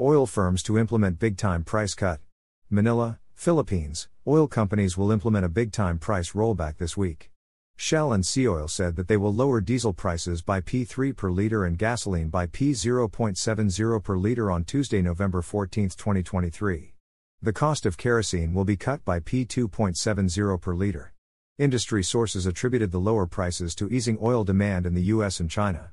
Oil firms to implement big-time price cut. Manila, Philippines, oil companies will implement a big-time price rollback this week. Shell and Seaoil said that they will lower diesel prices by P3 per liter and gasoline by P0.70 per liter on Tuesday, November 14, 2023. The cost of kerosene will be cut by P2.70 per liter. Industry sources attributed the lower prices to easing oil demand in the US and China.